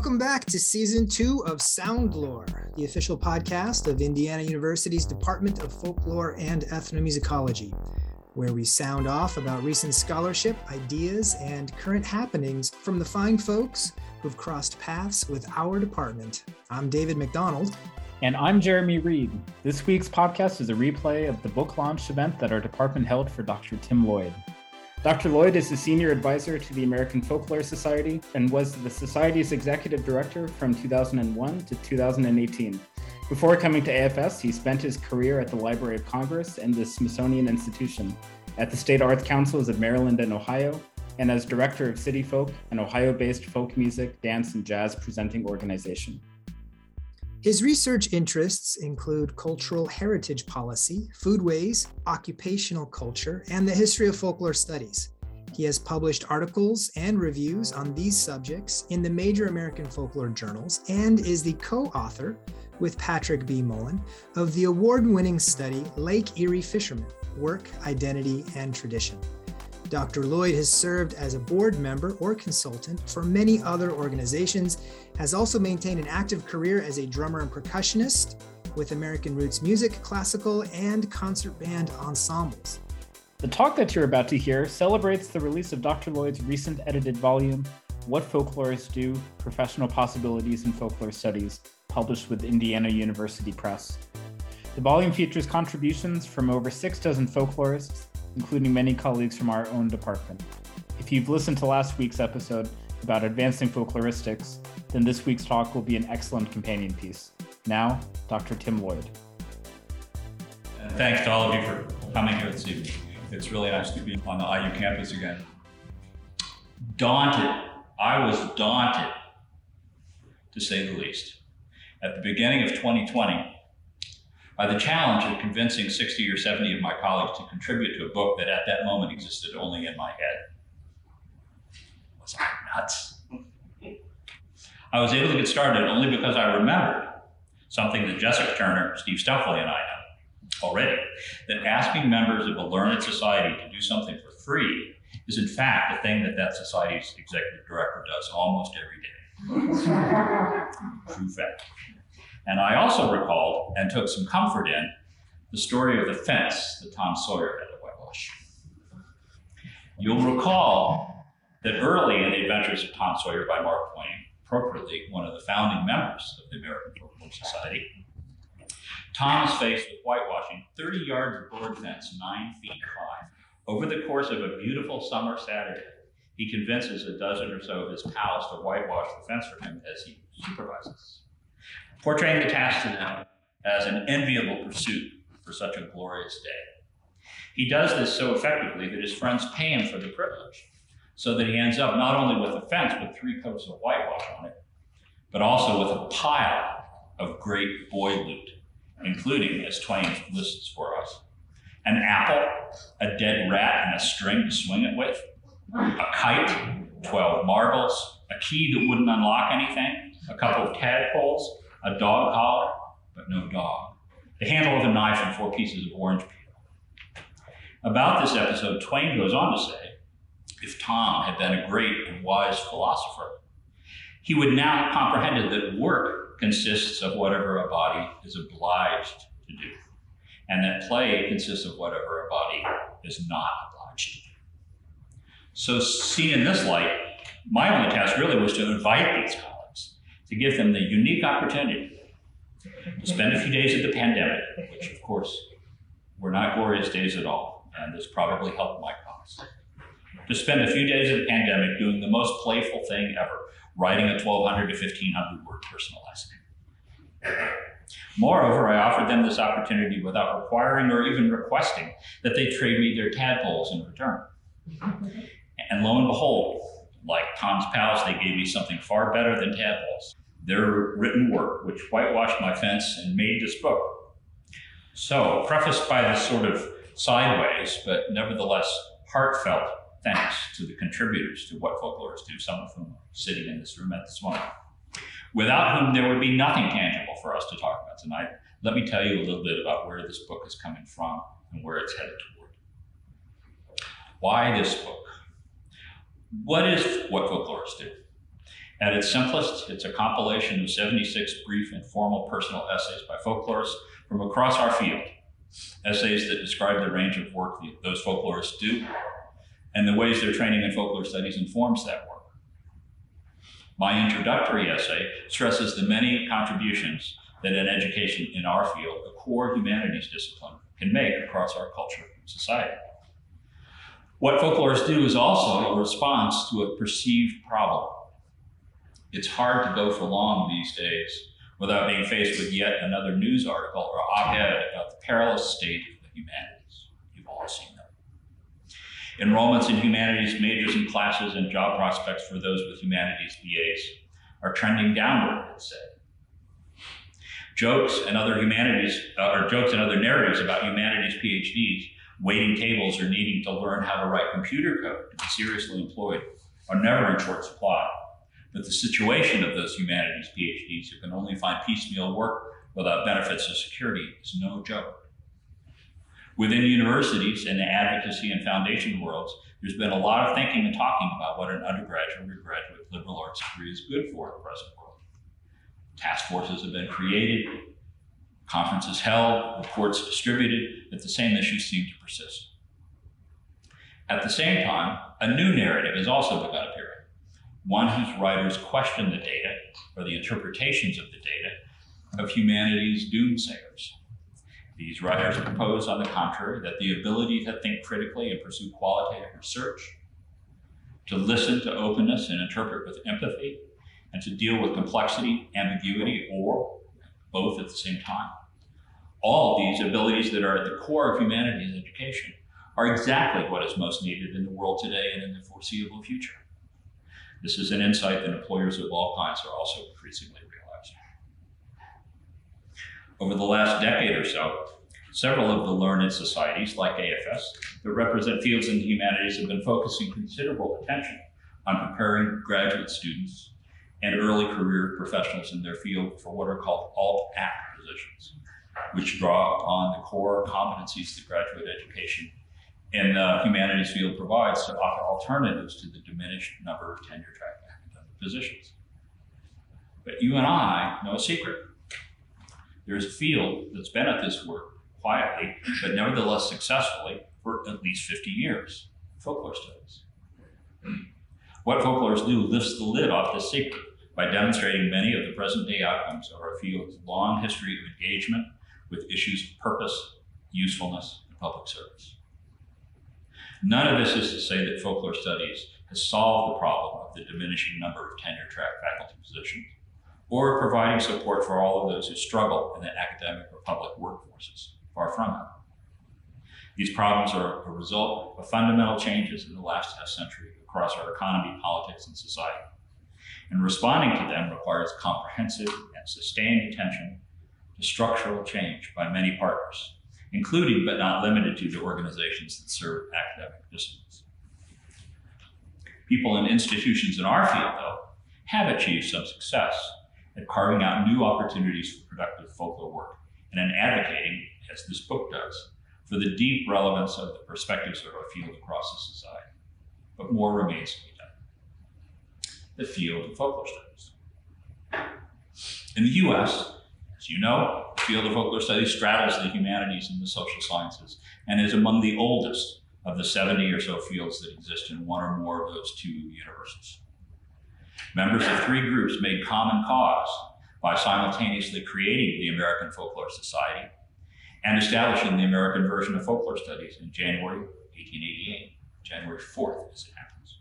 Welcome back to season two of Soundlore, the official podcast of Indiana University's Department of Folklore and Ethnomusicology, where we sound off about recent scholarship, ideas, and current happenings from the fine folks who've crossed paths with our department. I'm David McDonald. And I'm Jeremy Reed. This week's podcast is a replay of the book launch event that our department held for Dr. Tim Lloyd. Dr. Lloyd is a senior advisor to the American Folklore Society and was the Society's executive director from 2001 to 2018. Before coming to AFS, he spent his career at the Library of Congress and the Smithsonian Institution, at the State Arts Councils of Maryland and Ohio, and as director of City Folk, an Ohio based folk music, dance, and jazz presenting organization. His research interests include cultural heritage policy, foodways, occupational culture, and the history of folklore studies. He has published articles and reviews on these subjects in the major American folklore journals and is the co author, with Patrick B. Mullen, of the award winning study Lake Erie Fishermen Work, Identity, and Tradition. Dr. Lloyd has served as a board member or consultant for many other organizations, has also maintained an active career as a drummer and percussionist with American Roots music, classical, and concert band ensembles. The talk that you're about to hear celebrates the release of Dr. Lloyd's recent edited volume, What Folklorists Do Professional Possibilities in Folklore Studies, published with Indiana University Press. The volume features contributions from over six dozen folklorists including many colleagues from our own department. If you've listened to last week's episode about advancing folkloristics, then this week's talk will be an excellent companion piece. Now, Dr. Tim Lloyd. And thanks to all of you for coming here this evening. It's really nice to be on the IU campus again. Daunted, I was daunted, to say the least. At the beginning of 2020, by the challenge of convincing 60 or 70 of my colleagues to contribute to a book that at that moment existed only in my head. Was I nuts? I was able to get started only because I remembered something that Jessica Turner, Steve Stumpfley, and I know already that asking members of a learned society to do something for free is, in fact, the thing that that society's executive director does almost every day. True fact. And I also recalled and took some comfort in the story of the fence that Tom Sawyer had to whitewash. You'll recall that early in the adventures of Tom Sawyer by Mark Twain, appropriately one of the founding members of the American Folklore Society, Tom is faced with whitewashing 30 yards of board fence, nine feet high. Over the course of a beautiful summer Saturday, he convinces a dozen or so of his pals to whitewash the fence for him as he supervises portraying the task to them as an enviable pursuit for such a glorious day. He does this so effectively that his friends pay him for the privilege, so that he ends up not only with a fence with three coats of whitewash on it, but also with a pile of great boy loot, including, as Twain lists for us, an apple, a dead rat and a string to swing it with, a kite, 12 marbles, a key that wouldn't unlock anything, a couple of tadpoles, a dog collar, but no dog, the handle of a knife, and four pieces of orange peel. About this episode, Twain goes on to say if Tom had been a great and wise philosopher, he would now have comprehended that work consists of whatever a body is obliged to do, and that play consists of whatever a body is not obliged to do. So, seen in this light, my only task really was to invite these to give them the unique opportunity to spend a few days of the pandemic, which of course were not glorious days at all, and this probably helped my cause. To spend a few days of the pandemic doing the most playful thing ever, writing a 1,200 to 1,500 word personal essay. Moreover, I offered them this opportunity without requiring or even requesting that they trade me their tadpoles in return. And lo and behold, like Tom's pals, they gave me something far better than tadpoles their written work, which whitewashed my fence and made this book. So, prefaced by this sort of sideways, but nevertheless heartfelt thanks to the contributors to What Folklorists Do, some of whom are sitting in this room at this moment, without whom there would be nothing tangible for us to talk about tonight. Let me tell you a little bit about where this book is coming from and where it's headed toward. Why this book? What is What Folklorists Do? At its simplest, it's a compilation of 76 brief and formal personal essays by folklorists from across our field, essays that describe the range of work those folklorists do and the ways their training in folklore studies informs that work. My introductory essay stresses the many contributions that an education in our field, a core humanities discipline, can make across our culture and society. What folklorists do is also a response to a perceived problem. It's hard to go for long these days without being faced with yet another news article or op-ed about the perilous state of the humanities. You've all seen them. Enrollments in humanities majors and classes and job prospects for those with humanities BAs are trending downward, let's. Jokes and other humanities, uh, or jokes and other narratives about humanities PhDs waiting tables or needing to learn how to write computer code to be seriously employed are never in short supply. But the situation of those humanities PhDs who can only find piecemeal work without benefits of security is no joke. Within universities and the advocacy and foundation worlds, there's been a lot of thinking and talking about what an undergraduate or graduate liberal arts degree is good for in the present world. Task forces have been created, conferences held, reports distributed, but the same issues seem to persist. At the same time, a new narrative has also begun appearing one whose writers question the data or the interpretations of the data of humanity's doomsayers. These writers propose, on the contrary, that the ability to think critically and pursue qualitative research, to listen to openness and interpret with empathy, and to deal with complexity, ambiguity, or both at the same time. All these abilities that are at the core of humanity's education are exactly what is most needed in the world today and in the foreseeable future. This is an insight that employers of all kinds are also increasingly realizing. Over the last decade or so, several of the learned societies, like AFS, that represent fields in the humanities have been focusing considerable attention on preparing graduate students and early career professionals in their field for what are called alt-ac positions, which draw upon the core competencies that graduate education in the humanities field provides to offer alternatives to the diminished number of tenure track academic positions. But you and I know a secret. There's a field that's been at this work quietly, but nevertheless successfully for at least 50 years folklore studies. What folklorists do lifts the lid off this secret by demonstrating many of the present day outcomes of our field's long history of engagement with issues of purpose, usefulness, and public service. None of this is to say that folklore studies has solved the problem of the diminishing number of tenure track faculty positions or providing support for all of those who struggle in the academic or public workforces. Far from it. These problems are a result of fundamental changes in the last half century across our economy, politics, and society. And responding to them requires comprehensive and sustained attention to structural change by many partners, including but not limited to the organizations that serve academic disciplines. People and institutions in our field, though, have achieved some success at carving out new opportunities for productive folklore work and in advocating, as this book does, for the deep relevance of the perspectives of our field across the society. But more remains to be done. The field of folklore studies. In the US, as you know, the field of folklore studies straddles the humanities and the social sciences and is among the oldest of the 70 or so fields that exist in one or more of those two universes. Members of three groups made common cause by simultaneously creating the American Folklore Society and establishing the American version of folklore studies in January 1888, January 4th, as it happens.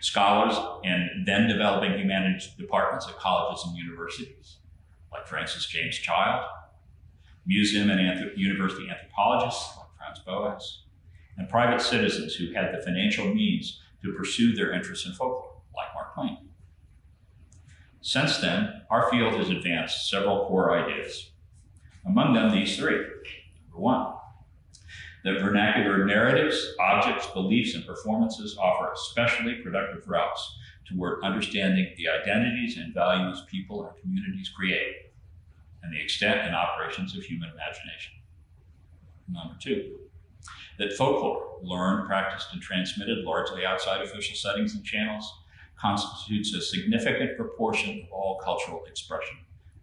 Scholars in then developing humanities departments at colleges and universities like Francis James Child, museum and university anthropologists like Franz Boas, and private citizens who had the financial means to pursue their interests in folklore, like Mark Twain. Since then, our field has advanced several core ideas. Among them, these three. Number one, that vernacular narratives, objects, beliefs, and performances offer especially productive routes toward understanding the identities and values people and communities create and the extent and operations of human imagination. Number two, that folklore, learned, practiced, and transmitted largely outside official settings and channels, constitutes a significant proportion of all cultural expression,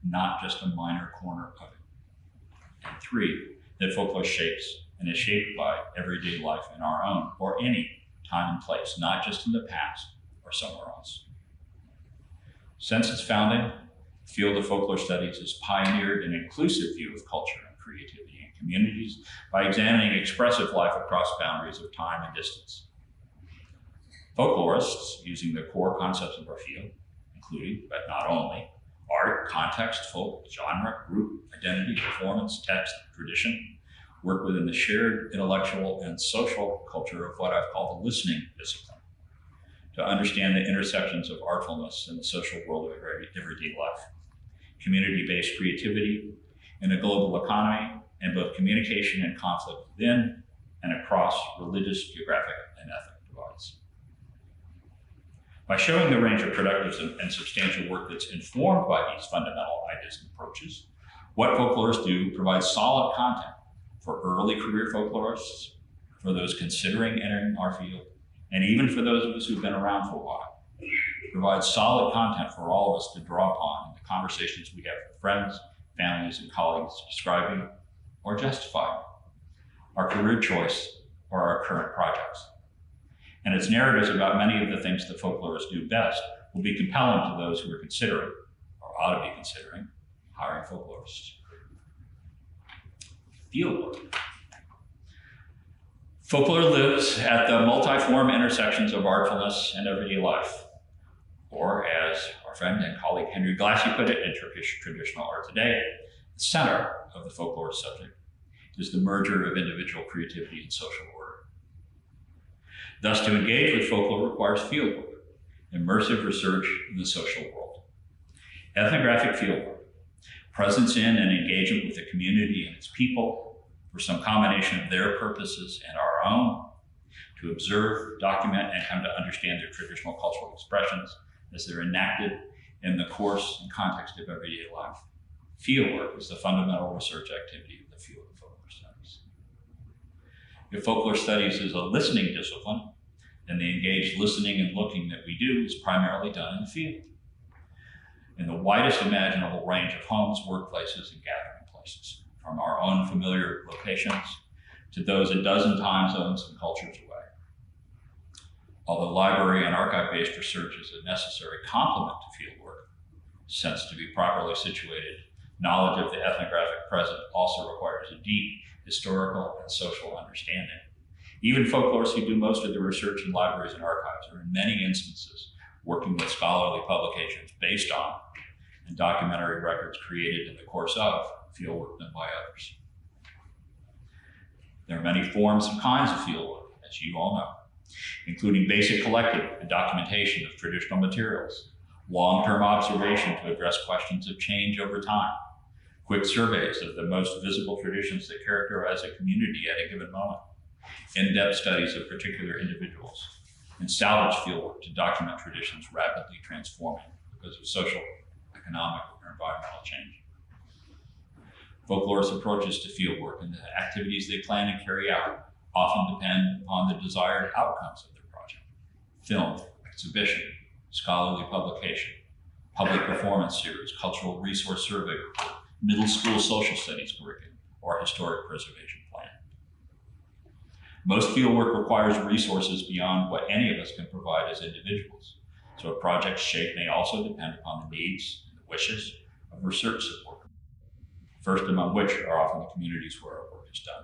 not just a minor corner of it. And three, that folklore shapes and is shaped by everyday life in our own or any time and place, not just in the past or somewhere else. Since its founding, the field of folklore studies has pioneered an inclusive view of culture and creativity in communities by examining expressive life across boundaries of time and distance. Folklorists, using the core concepts of our field, including, but not only, art, context, folk, genre, group, identity, performance, text, tradition, work within the shared intellectual and social culture of what I've called the listening discipline to understand the intersections of artfulness in the social world of everyday life, community based creativity in a global economy, and both communication and conflict within and across religious, geographic, and ethnic divides. By showing the range of productive and substantial work that's informed by these fundamental ideas and approaches, what folklorists do provides solid content for early career folklorists, for those considering entering our field, and even for those of us who've been around for a while. Provides solid content for all of us to draw upon in the conversations we have with friends, families, and colleagues describing or justifying our career choice or our current projects. And its narratives about many of the things that folklorists do best will be compelling to those who are considering, or ought to be considering, hiring folklorists. Fieldwork. Folklore lives at the multiform intersections of artfulness and everyday life. Or, as our friend and colleague Henry Glassie put it in Turkish traditional art today, the center of the folklore subject is the merger of individual creativity and social order. Thus, to engage with folklore requires fieldwork, immersive research in the social world. Ethnographic fieldwork, presence in and engagement with the community and its people for some combination of their purposes and our own, to observe, document, and come to understand their traditional cultural expressions as they're enacted in the course and context of everyday life. Fieldwork is the fundamental research activity of the field of folklore studies. If folklore studies is a listening discipline, then the engaged listening and looking that we do is primarily done in the field in the widest imaginable range of homes, workplaces, and gathering places, from our own familiar locations to those a dozen time zones and cultures away. Although library and archive based research is a necessary complement to fieldwork, since to be properly situated, knowledge of the ethnographic present also requires a deep historical and social understanding. Even folklorists who do most of the research in libraries and archives are in many instances working with scholarly publications based on and documentary records created in the course of fieldwork done by others. There are many forms and kinds of fieldwork, as you all know, including basic collecting and documentation of traditional materials, long-term observation to address questions of change over time, quick surveys of the most visible traditions that characterize a community at a given moment, in-depth studies of particular individuals, and salvage fieldwork to document traditions rapidly transforming because of social economic or environmental change. Folklorist approaches to fieldwork and the activities they plan and carry out often depend upon the desired outcomes of their project. Film, exhibition, scholarly publication, public performance series, cultural resource survey report, middle school social studies curriculum, or historic preservation plan. Most fieldwork requires resources beyond what any of us can provide as individuals, so a project's shape may also depend upon the needs and the wishes of research support, first among which are often the communities where our work is done.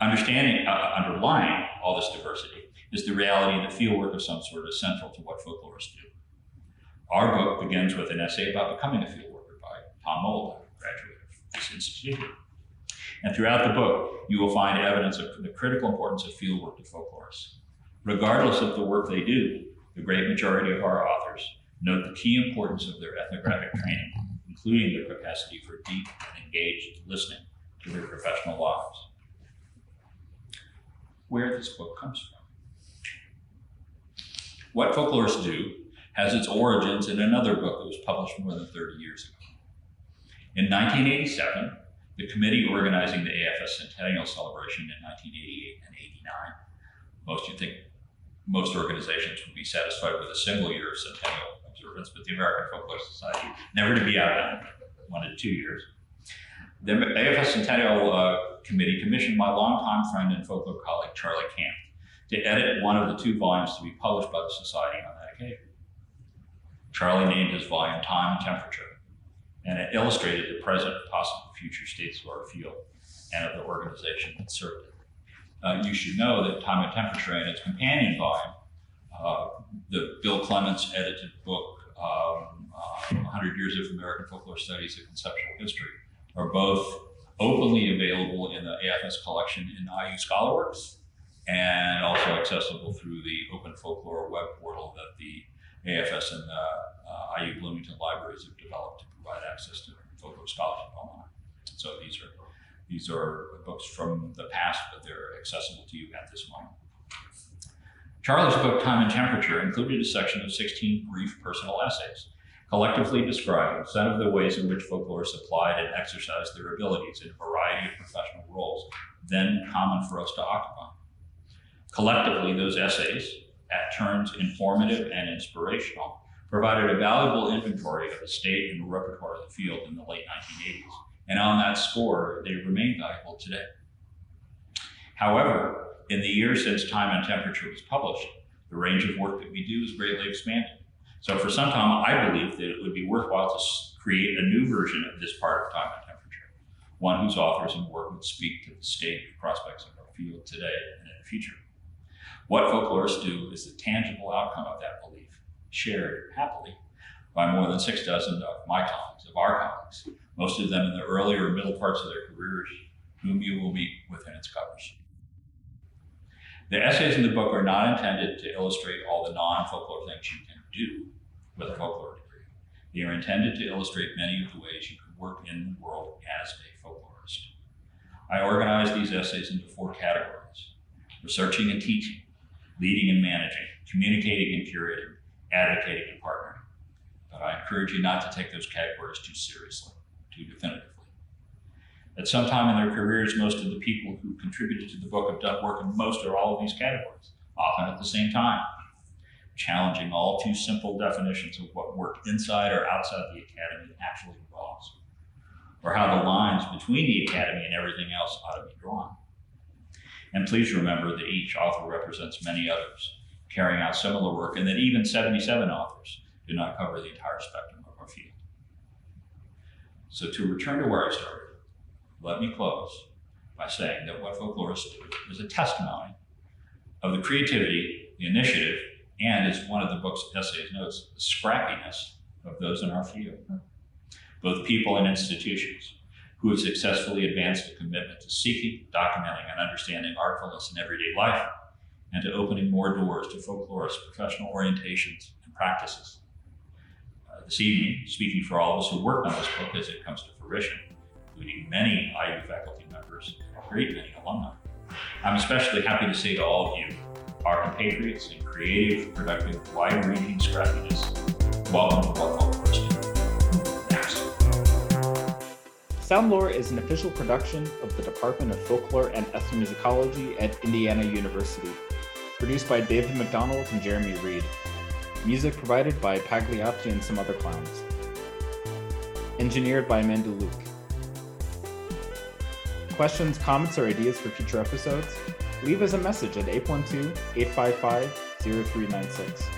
Understanding, uh, underlying all this diversity is the reality that fieldwork of some sort is central to what folklorists do. Our book begins with an essay about becoming a fieldworker by Tom Mould, graduate of this institute. And throughout the book, you will find evidence of the critical importance of fieldwork to folklorists. Regardless of the work they do, the great majority of our authors Note the key importance of their ethnographic training, including their capacity for deep and engaged listening to their professional lives. Where this book comes from. What Folklorists Do has its origins in another book that was published more than 30 years ago. In 1987, the committee organizing the AFS Centennial Celebration in 1988 and 89, most you think most organizations would be satisfied with a single year of centennial observance, but the American Folklore Society never to be outdone, one wanted two years. The AFS Centennial uh, Committee commissioned my longtime friend and folklore colleague Charlie Camp to edit one of the two volumes to be published by the Society on that occasion. Charlie named his volume Time and Temperature, and it illustrated the present and possible future states of our field and of the organization that served it. Uh, you should know that Time and Temperature and its companion volume, uh, the Bill Clements edited book, um, uh, 100 Years of American Folklore Studies, A Conceptual History, are both openly available in the AFS collection in IU ScholarWorks and also accessible through the Open Folklore web portal that the AFS and the uh, IU Bloomington libraries have developed to provide access to folklore scholarship online. So these are these are books from the past, but they're accessible to you at this moment. Charlie's book, Time and Temperature, included a section of 16 brief personal essays collectively describing some of the ways in which folklorists applied and exercised their abilities in a variety of professional roles then common for us to occupy. Collectively, those essays, at turns informative and inspirational, provided a valuable inventory of the state and repertoire of the field in the late 1980s. And on that score, they remain valuable today. However, in the years since Time and Temperature was published, the range of work that we do has greatly expanded. So for some time, I believed that it would be worthwhile to create a new version of this part of time and temperature, one whose authors and work would speak to the state and prospects of our field today and in the future. What folklorists do is the tangible outcome of that belief, shared happily by more than six dozen of my colleagues, of our colleagues, most of them in the earlier middle parts of their careers, whom you will meet within its covers. The essays in the book are not intended to illustrate all the non folklore things you can do with a folklore degree. They are intended to illustrate many of the ways you can work in the world as a folklorist. I organize these essays into four categories researching and teaching, leading and managing, communicating and curating, advocating and partnering. But I encourage you not to take those categories too seriously, too definitively. At some time in their careers, most of the people who contributed to the book have done work in most or all of these categories, often at the same time challenging all too simple definitions of what work inside or outside the academy actually involves, or how the lines between the academy and everything else ought to be drawn. And please remember that each author represents many others carrying out similar work, and that even 77 authors do not cover the entire spectrum of our field. So, to return to where I started, let me close by saying that what folklorists do is a testimony of the creativity, the initiative, and as one of the book's essays notes, the scrappiness of those in our field, both people and institutions who have successfully advanced a commitment to seeking, documenting, and understanding artfulness in everyday life, and to opening more doors to folklorists' professional orientations and practices. Uh, this evening, speaking for all of us who worked on this book as it comes to fruition, including many IU faculty members and a great many alumni, I'm especially happy to say to all of you our compatriots in creative, productive, wide-ranging scrappiness. Welcome to Buffalo University. Soundlore is an official production of the Department of Folklore and Ethnomusicology at Indiana University. Produced by David McDonald and Jeremy Reed. Music provided by Pagliacci and some other Klowns. Engineered by Amanda Luke. Questions, comments, or ideas for future episodes? leave us a message at 812-855-0396.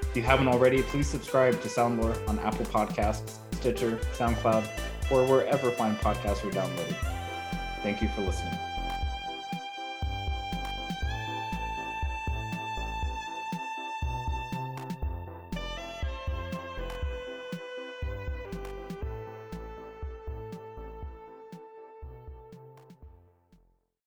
If you haven't already, please subscribe to Soundlore on Apple Podcasts, Stitcher, SoundCloud, or wherever fine podcasts are downloaded. Thank you for listening.